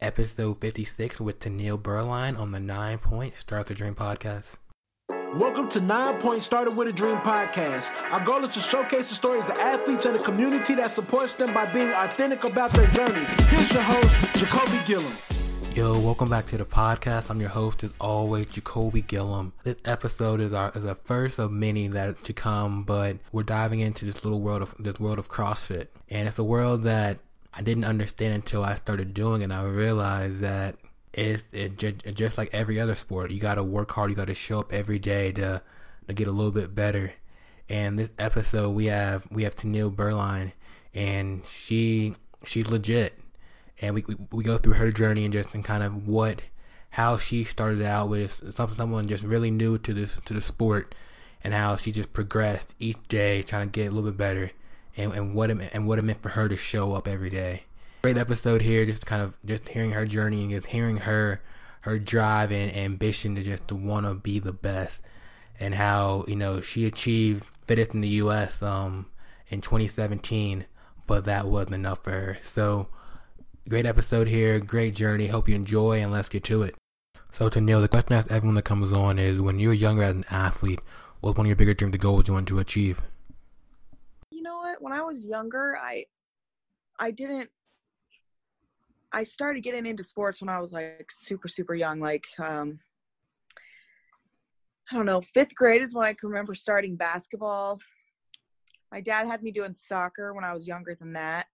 episode 56 with Tennil Beuerlein on the Nine Point Start the Dream podcast. Welcome to Nine Point Started with a Dream podcast. Our goal is to showcase the stories of athletes and the community that supports them by being authentic about their journey. Here's your host, Jacoby Gillum. Yo, welcome back to the podcast. I'm your host, as always, Jacoby Gillum. This episode is our is a first of many that are to come, but we're diving into this little world of this world of CrossFit, and it's a world that I didn't understand until I started doing it. And I realized that it's it just, just like every other sport. You got to work hard. You got to show up every day to to get a little bit better. And this episode, we have we have Tennil Beuerlein, and she she's legit. And we, we we go through her journey and just and kind of what how she started out with someone just really new to this to the sport, and how she just progressed each day, trying to get a little bit better and, and what it, and what it meant for her to show up every day. Great episode here, just kind of just hearing her journey and just hearing her her drive and ambition to just to want to be the best, and how you know she achieved fittest in the U.S. um in 2017, but that wasn't enough for her. So great episode here, great journey. Hope you enjoy, and let's get to it. So Tennil, the question I ask everyone that comes on is: When you were younger as an athlete, what was one of your bigger dreams, the goals you wanted to achieve? When I was younger, I I didn't I started getting into sports when I was like super super young like um I don't know, 5th grade is when I can remember starting basketball. My dad had me doing soccer when I was younger than that.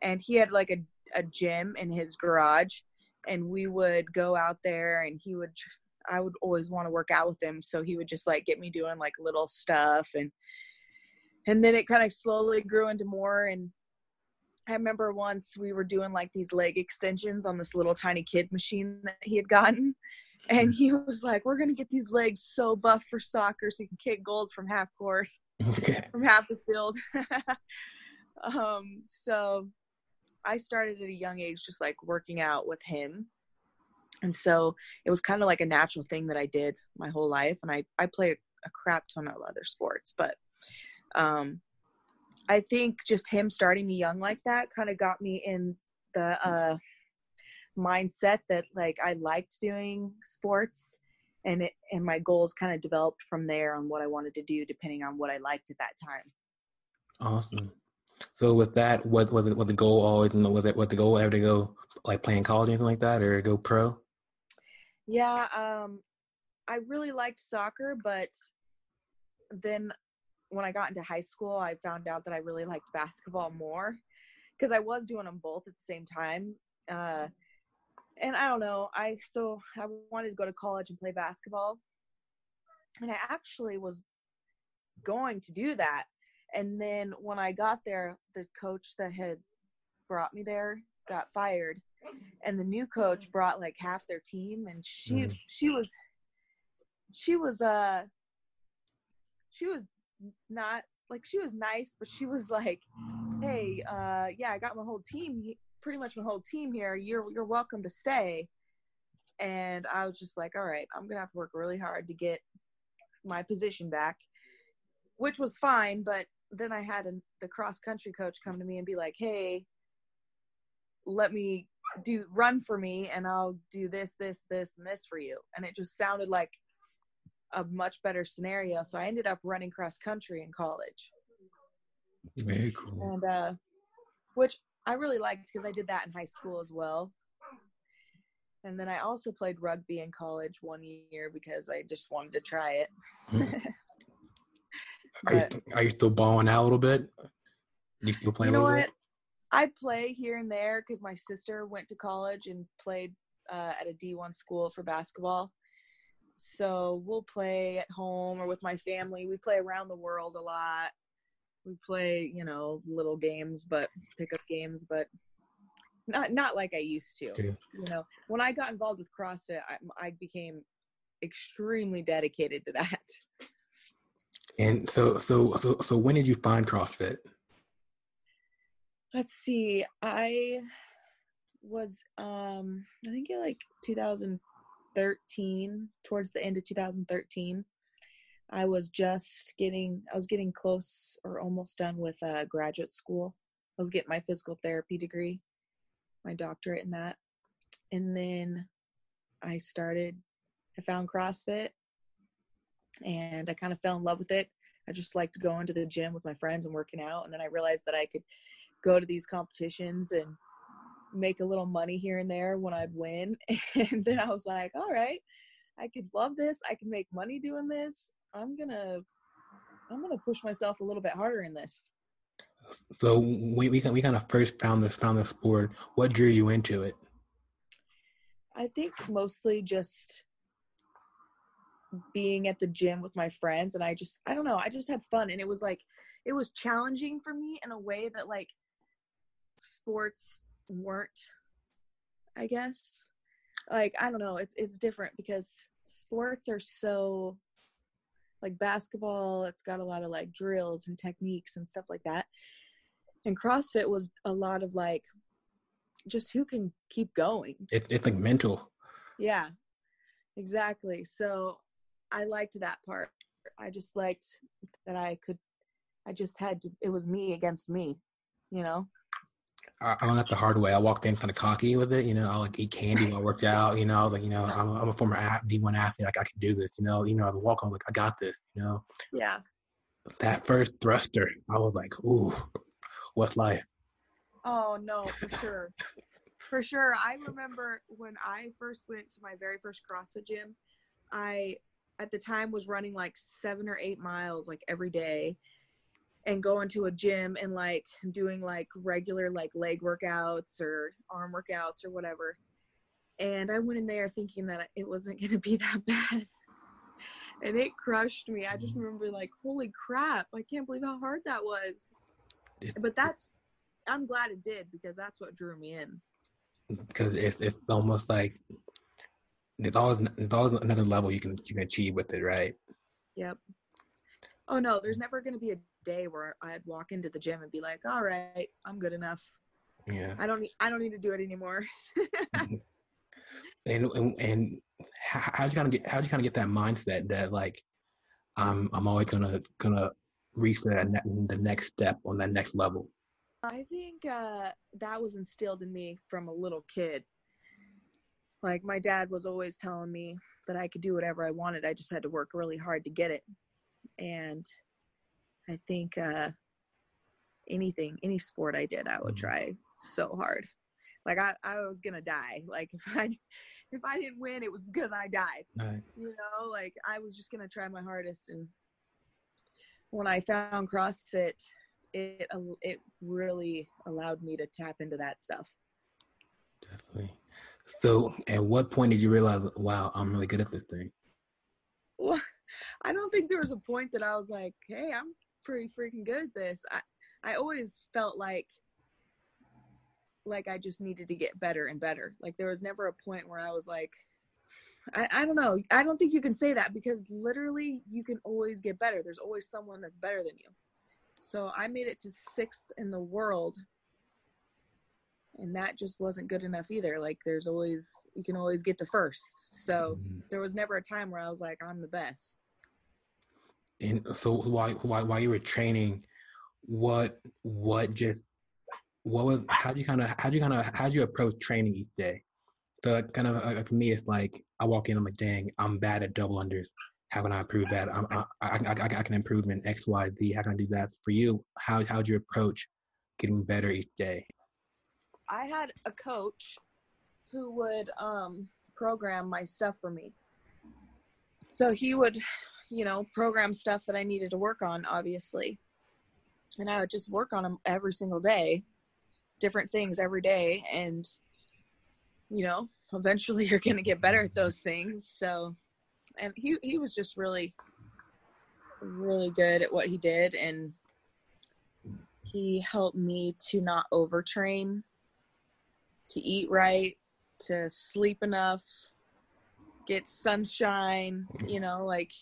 And he had like a a gym in his garage and we would go out there and he would I would always want to work out with him so he would just like get me doing like little stuff and and then it kind of slowly grew into more and I remember once we were doing like these leg extensions on this little tiny kid machine that he had gotten. And he was like, We're gonna get these legs so buff for soccer so you can kick goals from half court. Okay. From half the field. um, so I started at a young age just like working out with him. And so it was kind of like a natural thing that I did my whole life. And I, I play a crap ton of other sports, but um, I think just him starting me young like that kind of got me in the uh, mindset that like I liked doing sports and it and my goals kind of developed from there on what I wanted to do depending on what I liked at that time. Awesome. So with that, what was it? What the goal always? Was it what the goal ever to go like playing college or anything like that, or go pro? Yeah, um, I really liked soccer, but then when I got into high school, I found out that I really liked basketball more because I was doing them both at the same time. Uh, and I don't know, I so I wanted to go to college and play basketball, and I actually was going to do that. And then when I got there, the coach that had brought me there got fired, and the new coach brought like half their team, and she mm. she was she was uh she was not like she was nice, but she was like, "Hey, uh, yeah, I got my whole team, pretty much my whole team here. You're you're welcome to stay." And I was just like, "All right, I'm gonna have to work really hard to get my position back," which was fine. But then I had a, the cross country coach come to me and be like, "Hey, let me do run for me, and I'll do this, this, this, and this for you." And it just sounded like a much better scenario. So I ended up running cross country in college. Very cool. And uh, which I really liked because I did that in high school as well. And then I also played rugby in college one year because I just wanted to try it. Mm. are, you, are you still balling out a little bit? You still playing you know what? bit? I play here and there because my sister went to college and played uh, at a D1 school for basketball. So we'll play at home or with my family. We play around the world a lot. We play, you know, little games, but pickup games, but not not like I used to. You know, when I got involved with CrossFit, I, I became extremely dedicated to that. And so, so, so, so, when did you find CrossFit? Let's see. I was, um, I think it like 2000 2013, towards the end of 2013, I was just getting, I was getting close or almost done with uh, graduate school. I was getting my physical therapy degree, my doctorate in that. and then I started, I found CrossFit and I kind of fell in love with it. I just liked going to the gym with my friends and working out. And then I realized that I could go to these competitions and make a little money here and there when I'd win. And then I was like, all right, I could love this. I can make money doing this. I'm going to, I'm going to push myself a little bit harder in this. So we, we, we kind of first found this, found this sport. What drew you into it? I think mostly just being at the gym with my friends and I just I don't know, I just had fun and it was like it was challenging for me in a way that like sports weren't I guess. Like I don't know, it's it's different because sports are so like basketball, it's got a lot of like drills and techniques and stuff like that. And CrossFit was a lot of like just who can keep going. It, it's like mental. Yeah, exactly. So I liked that part. I just liked that I could, I just had to, it was me against me, you know? I, I learned that the hard way. I walked in kind of cocky with it, you know. I like eat candy while I worked out, you know. I was like, you know, I'm, I'm a former D1 athlete. Like I can do this, you know. You know, I was walking, I was like, I got this, you know. Yeah. That first thruster, I was like, ooh, what's life? Oh no, for sure. for sure. I remember when I first went to my very first CrossFit gym, I at the time was running like seven or eight miles like every day and going to a gym and like doing like regular like leg workouts or arm workouts or whatever. And I went in there thinking that it wasn't going to be that bad. and it crushed me. I just mm-hmm. remember like, holy crap, I can't believe how hard that was. But that's, I'm glad it did because that's what drew me in because it's it's almost like there's always there's always another level you can you can achieve with it, right? Yep. Oh no, there's never going to be a day where I'd walk into the gym and be like, "All right, I'm good enough." Yeah. I don't need I don't need to do it anymore. and, and and how'd you kind of get how'd you kind of get that mindset that like I'm I'm always gonna gonna reach that the next step on that next level. I think uh, that was instilled in me from a little kid. Like my dad was always telling me that I could do whatever I wanted. I just had to work really hard to get it. And I think uh, anything, any sport I did, I would mm-hmm. try so hard. Like I, I was gonna die. Like if I, if I didn't win, it was because I died. Right. You know, like I was just gonna try my hardest. And when I found CrossFit, it it really allowed me to tap into that stuff. Definitely. So, at what point did you realize, wow, I'm really good at this thing? I don't think there was a point that I was like, hey, I'm pretty freaking good at this. I I always felt like like I just needed to get better and better. Like there was never a point where I was like, I, I don't know. I don't think you can say that because literally you can always get better. There's always someone that's better than you. So I made it to sixth in the world. And that just wasn't good enough either. Like there's always you can always get to first. So mm-hmm. there was never a time where I was like, I'm the best. And so while while you were training, what what just what was how do you kind of how do you kind of how do you approach training each day? So kind of uh, for me, it's like I walk in, I'm like, dang, I'm bad at double unders how can I improve that? I'm, I, I, I, I can improve in X, Y, Z. How can I do that for you? How how do you approach getting better each day? I had a coach who would um, program my stuff for me. So he would, you know, program stuff that I needed to work on, obviously, and I would just work on them every single day, different things every day, and you know, eventually you're gonna get better at those things. So and he he was just really really good at what he did and he helped me to not overtrain to eat right to sleep enough get sunshine you know like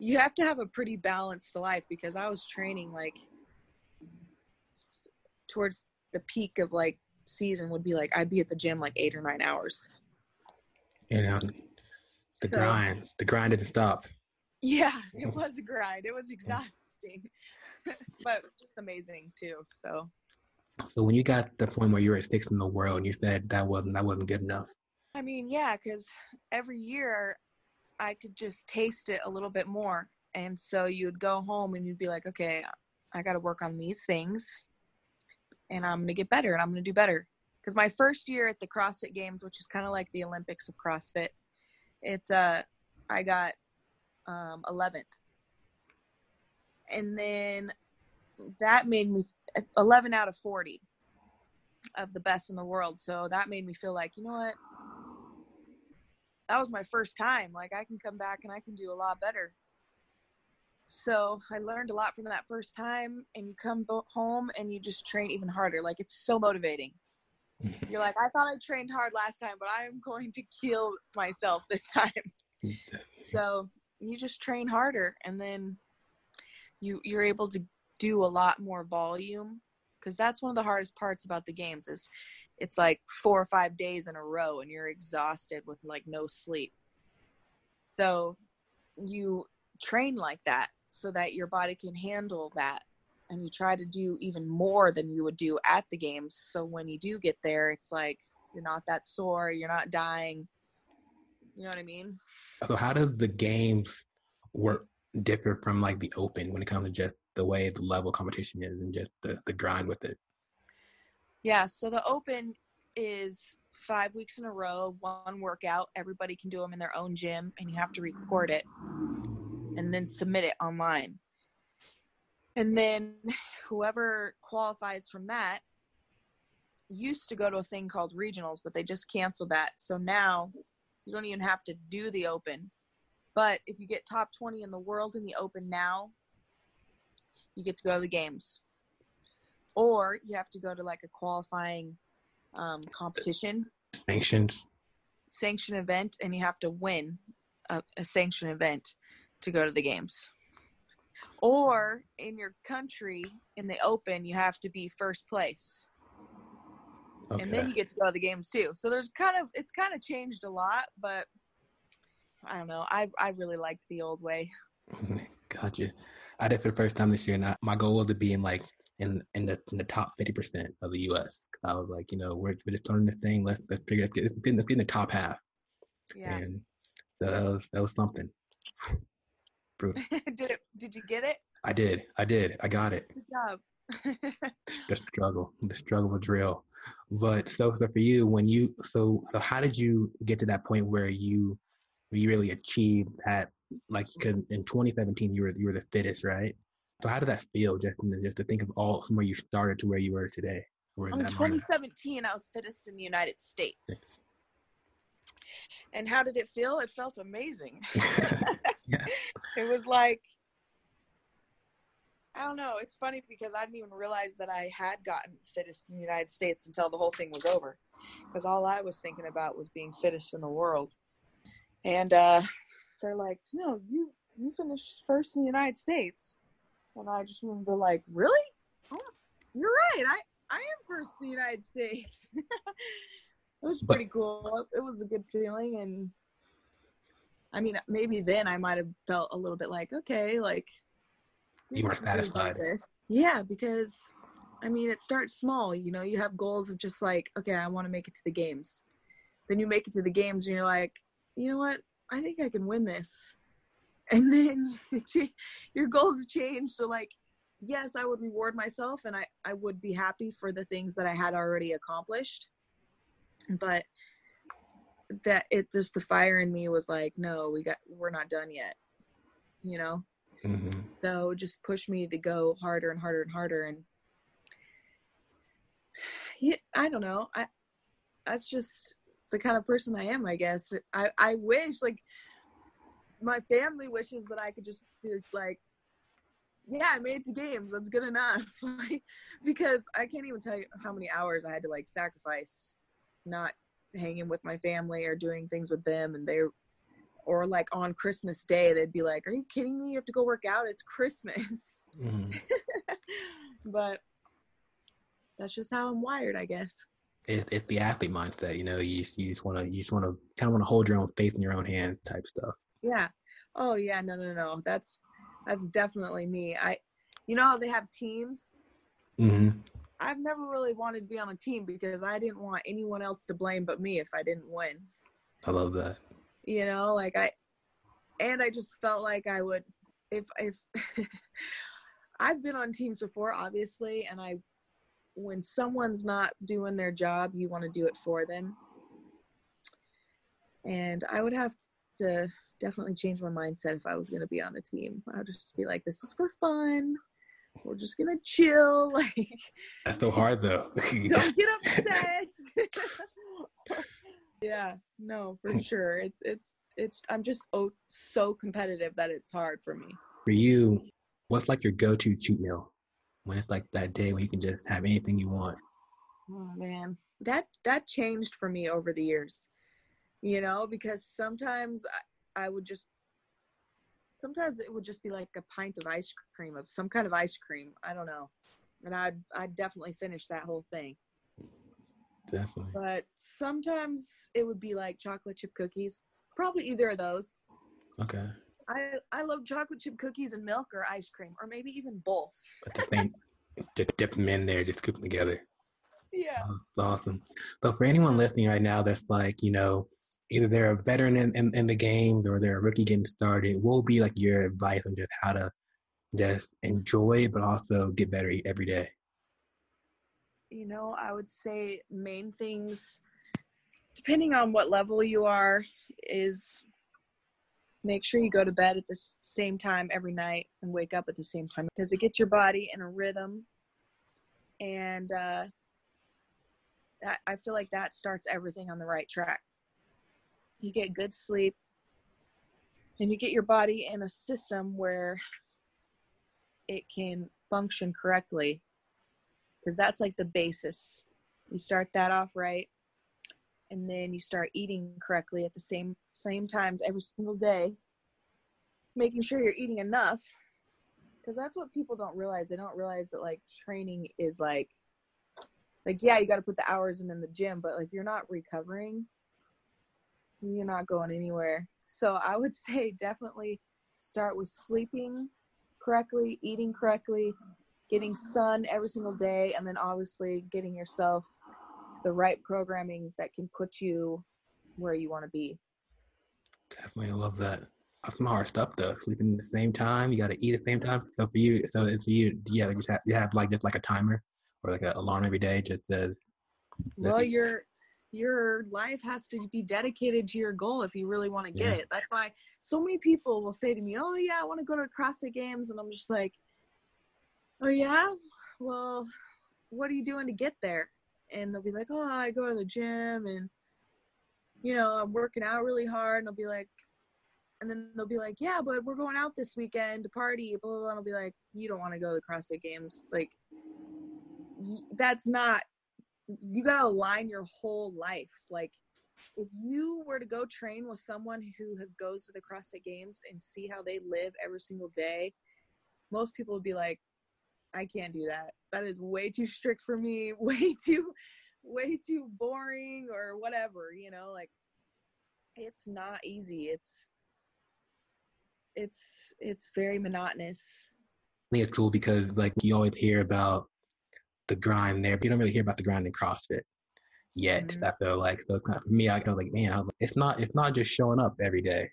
you have to have a pretty balanced life because i was training like towards the peak of like season would be like i'd be at the gym like eight or nine hours you know the so, grind. The grind didn't stop. Yeah, it was a grind. It was exhausting, but just amazing too. So. So when you got the point where you were fixing the world, and you said that wasn't that wasn't good enough. I mean, yeah, because every year I could just taste it a little bit more, and so you'd go home and you'd be like, okay, I got to work on these things, and I'm gonna get better, and I'm gonna do better. Because my first year at the CrossFit Games, which is kind of like the Olympics of CrossFit, it's uh, I got um, 11th, and then that made me 11 out of 40 of the best in the world. So that made me feel like, you know what? That was my first time. Like I can come back and I can do a lot better. So I learned a lot from that first time and you come home and you just train even harder. Like it's so motivating. You're like, I thought I trained hard last time, but I am going to kill myself this time. so you just train harder and then you you're able to do a lot more volume because that's one of the hardest parts about the games is it's like four or five days in a row and you're exhausted with like no sleep. So you train like that so that your body can handle that and you try to do even more than you would do at the games so when you do get there it's like you're not that sore you're not dying. You know what i mean? So how does the games work differ from like the open when it comes to just the way the level competition is and just the, the grind with it? Yeah, so the open is five weeks in a row, one workout. Everybody can do them in their own gym, and you have to record it and then submit it online. And then whoever qualifies from that used to go to a thing called regionals, but they just canceled that. So now you don't even have to do the open. But if you get top 20 in the world in the open now, you get to go to the games. Or you have to go to like a qualifying um, competition. Sanctions. Sanction event, and you have to win a, a sanction event to go to the games. Or in your country, in the open, you have to be first place. Okay. And then you get to go to the games too. So there's kind of it's kind of changed a lot, but I don't know. I I really liked the old way. Gotcha. I did for the first time this year, and I, my goal was to be in like in in the in the top fifty percent of the U.S. I was like, you know, we're, we're just starting this thing. Let's let's figure let's get, let's get, let's get in the top half. Yeah. And so that was that was something. did it? Did you get it? I did. I did. I got it. Good job. the struggle. The struggle was real. But so, so for you, when you so so how did you get to that point where you you really achieved that like because in 2017 you were you were the fittest, right? So how did that feel just just to think of all from where you started to where you were today? In 2017, I was fittest in the United States. Yes. And how did it feel? It felt amazing. yeah. It was like I don't know. It's funny because I didn't even realize that I had gotten fittest in the United States until the whole thing was over. Because all I was thinking about was being fittest in the world. And uh, they're like, no, you you finished first in the United States. And I just remember like, really? Oh, you're right. I, I am first in the United States. it was pretty cool. It was a good feeling. And I mean, maybe then I might have felt a little bit like, okay, like. You were satisfied. Yeah, because I mean, it starts small. You know, you have goals of just like, okay, I want to make it to the games. Then you make it to the games and you're like, you know what? I think I can win this. And then your goals change. So, like, yes, I would reward myself and I, I would be happy for the things that I had already accomplished. But that it just the fire in me was like, no, we got, we're not done yet, you know? Mm-hmm. So just push me to go harder and harder and harder. And yeah, I don't know. I, that's just, the kind of person I am, I guess. I, I wish like my family wishes that I could just be like, yeah, I made it to games. That's good enough. like, because I can't even tell you how many hours I had to like sacrifice not hanging with my family or doing things with them. And they, or like on Christmas Day, they'd be like, "Are you kidding me? You have to go work out. It's Christmas." Mm-hmm. but that's just how I'm wired, I guess it's, it's the athlete mindset. You know, you just, you just want to you just want to kind of want to hold your own faith in your own hand type stuff. Yeah. Oh yeah. No no no. That's that's definitely me. I, you know how they have teams. Mm-hmm. I've never really wanted to be on a team because I didn't want anyone else to blame but me if I didn't win. I love that. You know, like I and I just felt like I would if if I've been on teams before obviously and I when someone's not doing their job, you want to do it for them. And I would have to definitely change my mindset if I was going to be on a team. I would just be like, this is for fun. We're just going to chill. Like, that's so hard though. don't get upset. yeah, no, for sure. It's, it's, it's, I'm just oh, so competitive that it's hard for me. For you, what's like your go to cheat meal? when it's like that day when you can just have anything you want? Oh man, that that changed for me over the years. You know, because sometimes I, I would just sometimes it would just be like a pint of ice cream of some kind of ice cream. I don't know. And I'd I'd definitely finish that whole thing. Definitely. But sometimes it would be like chocolate chip cookies. Probably either of those. Okay. I I love chocolate chip cookies and milk or ice cream or maybe even both. At the same, just dip them in there, just scoop them together. Yeah. Oh, awesome. But for anyone listening right now, that's like you know, either they're a veteran in, in, in the game or they're a rookie getting started. What will be like your advice on just how to just enjoy but also get better every day? You know, I would say main things, depending on what level you are, is make sure you go to bed at the same time every night and wake up at the same time because it gets your body in a rhythm and uh, i feel like that starts everything on the right track you get good sleep and you get your body in a system where it can function correctly because that's like the basis. You start that off right and then you start eating correctly at the same same times every single day making sure you're eating enough because that's what people don't realize. They don't realize that like training is like like yeah you got to put the hours in in the gym but like if you're not recovering you're not going anywhere so i would say definitely start with sleeping correctly eating correctly getting sun every single day and then obviously getting yourself the right programming that can put you where you want to be. Definitely, love that. That's some hard stuff though. Sleeping at the same time, you got to eat at the same time. So for you, so it's you. Yeah, you have you have like just like a timer or like an alarm every day just says. Well, your your life has to be dedicated to your goal if you really want to get yeah. it. That's why so many people will say to me, "Oh yeah, I want to go to CrossFit Games," and I'm just like, "Oh yeah, well, what are you doing to get there?" and they'll be like, "Oh, I go to the gym and you know, I'm working out really hard." And I'll be like and then they'll be like, "Yeah, but we're going out this weekend to party." Blah blah. blah. And I'll be like, "You don't want to go to the CrossFit Games. Like that's not you got to align your whole life. Like if you were to go train with someone who has goes to the CrossFit Games and see how they live every single day, most people would be like, I can't do that. That is way too strict for me, way too way too boring or whatever, you know, like it's not easy. It's it's it's very monotonous. I think it's cool because like you always hear about the grind there, but you don't really hear about the grind in CrossFit yet. Mm-hmm. I feel like so. It's for me, I go like, man, I it's not it's not just showing up every day.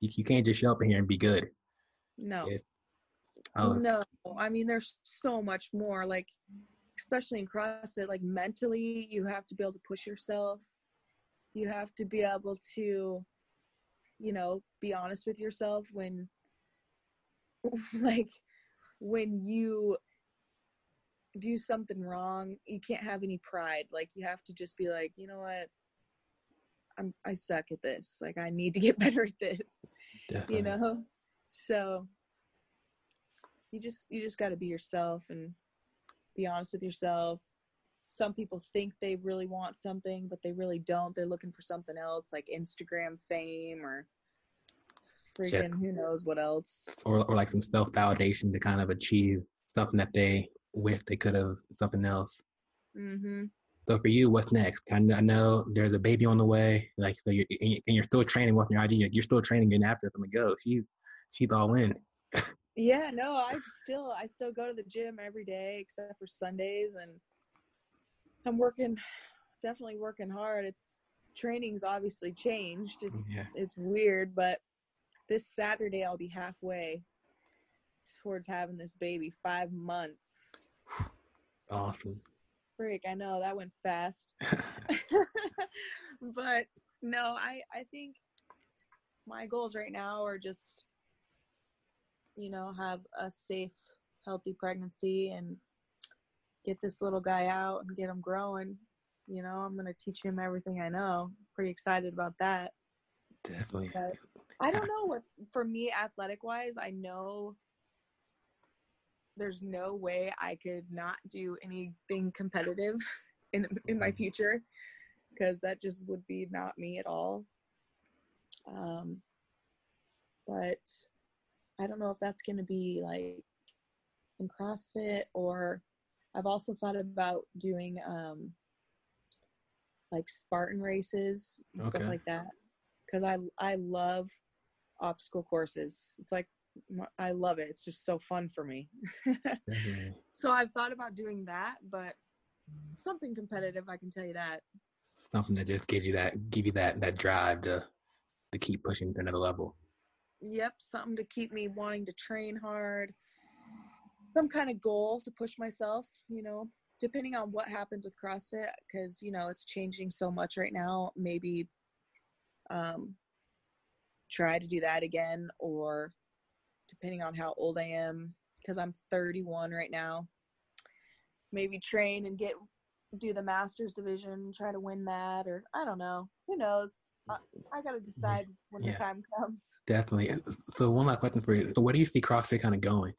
You, you can't just show up in here and be good. No, Oh. No, I mean there's so much more. Like especially in CrossFit, like mentally, you have to be able to push yourself. You have to be able to, you know, be honest with yourself when, like, when you do something wrong, you can't have any pride. Like you have to just be like, you know what, I'm I suck at this. Like I need to get better at this. Definitely. You know, so you just you just got to be yourself and be honest with yourself some people think they really want something but they really don't they're looking for something else like instagram fame or freaking who knows what else or, or like some self-validation to kind of achieve something that they wish they could have something else mm-hmm. so for you what's next i know there's a baby on the way like so you're and you're still training with your idea you're still training and after something go she's she's all in Yeah, no, I still I still go to the gym every day except for Sundays and I'm working, definitely working hard. It's training's obviously changed. It's Yeah. it's weird, but this Saturday I'll be halfway towards having this baby. Five months. Awesome. Freak, I know that went fast. but no, I I think my goals right now are just you know have a safe, healthy pregnancy and get this little guy out and get him growing. You know, I'm gonna teach him everything I know. Pretty excited about that. Definitely. But I don't know what for me athletic wise, I know there's no way I could not do anything competitive in in my future because that just would be not me at all. Um but I don't know if that's going to be like in CrossFit or I've also thought about doing um like Spartan races and stuff like that because I I love obstacle courses. It's like I love it. It's just so fun for me. So I've thought about doing that, but something competitive, I can tell you that. Something that just gives you that give you that that drive to to keep pushing to another level. Yep, something to keep me wanting to train hard. Some kind of goal to push myself, you know, depending on what happens with CrossFit, because, you know, it's changing so much right now. Maybe um, try to do that again, or depending on how old I am, because I'm 31 right now, maybe train and get do the masters division, try to win that, or I don't know. Who knows? I, I got to decide when Yeah. the time comes. Definitely. So one last question for you. So where do you see CrossFit kind of going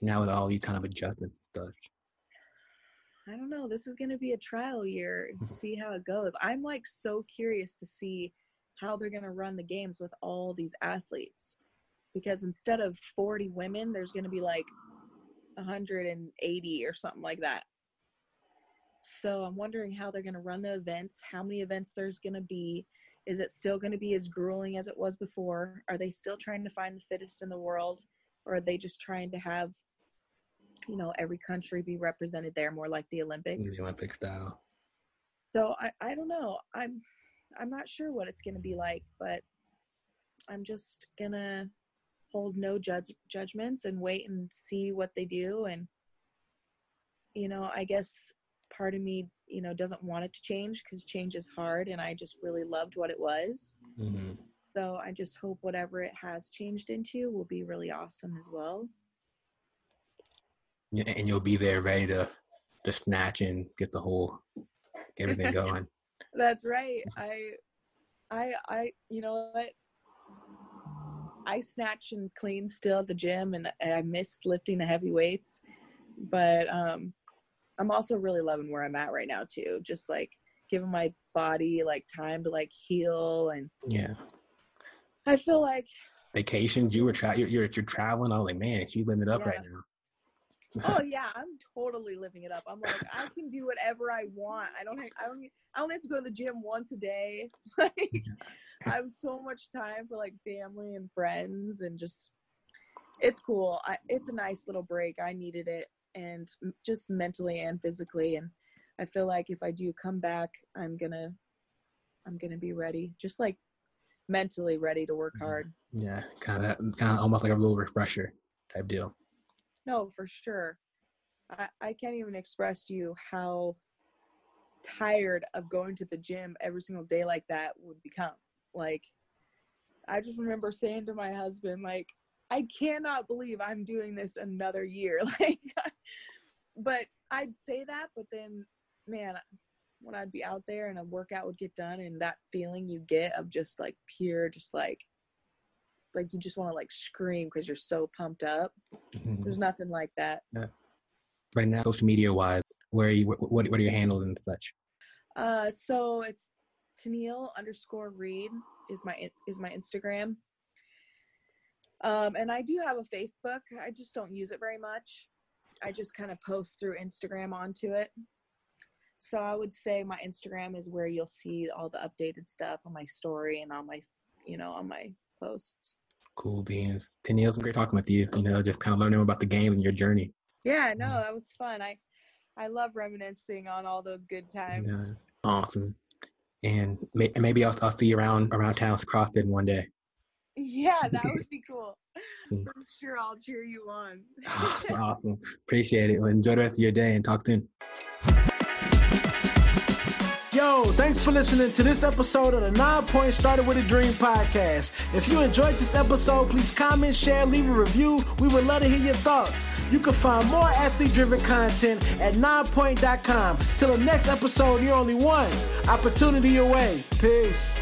now with all these kind of adjustments and stuff? I don't know. This is going to be a trial year and Mhm. see how it goes. I'm like so curious to see how they're going to run the games with all these athletes. Because instead of 40 women, there's going to be like 180 or something like that. So I'm wondering how they're going to run the events, how many events there's going to be. Is it still going to be as grueling as it was before? Are they still trying to find the fittest in the world? Or are they just trying to have you know every country be represented there more like the olympics The Olympic style. so i i don't know i'm i'm not sure what it's going to be like but i'm just gonna hold no judge judgments and wait and see what they do and you know i guess part of me you know doesn't want it to change because change is hard and i just really loved what it was hmm so i just hope whatever it has changed into will be really awesome as well Yeah, and you'll be there ready to to snatch and get the whole everything going. That's right. I, I, I. You know what? I snatch and clean still at the gym, and I miss lifting the heavy weights. But um, I'm also really loving where I'm at right now too. Just like giving my body like time to like heal, and yeah. I feel like Vacations, you were tra- you're, you're you're traveling. I was like, man, she's living it up Yeah. right now. Oh yeah, I'm totally living it up. I'm like, I can do whatever I want. I don't have, I don't, I only have to go to the gym once a day. Like, I have so much time for like family and friends, and just, it's cool. I, it's a nice little break. I needed it, and just mentally and physically. And I feel like if I do come back, I'm gonna, I'm gonna be ready. Just like mentally ready to work Mhm. hard. Yeah, kind of kind of almost like a little refresher type deal. No, for sure. I, I can't even express to you how tired of going to the gym every single day like that would become. Like, I just remember saying to my husband, like, I cannot believe I'm doing this another year. Like, but I'd say that, but then, man, when I'd be out there and a workout would get done and that feeling you get of just like pure, just like, like you just want to like scream because you're so pumped up. There's nothing like that. Right now, social media wise, where are you? What what, what are your handles and such? Uh, so it's Tennil underscore Reed is my is my Instagram. Um, and I do have a Facebook. I just don't use it very much. I just kind of post through Instagram onto it. So I would say my Instagram is where you'll see all the updated stuff on my story and on my, you know, on my posts. Cool beans. Tennil, great talking with you. You know, just kind of learning about the game and your journey. Yeah, no, that was fun. I I love reminiscing on all those good times. Yeah. Awesome. And may, maybe I'll, I'll see you around around town's CrossFit one day. Yeah, that would be cool. Mm. I'm sure I'll cheer you on. awesome. Appreciate it. Well, enjoy the rest of your day and talk soon. Yo, thanks for listening to this episode of the Nine Point Started with a Dream podcast. If you enjoyed this episode, please comment, share, leave a review. We would love to hear your thoughts. You can find more athlete driven content at ninepoint.com. Till the next episode, you're only one opportunity away. Peace.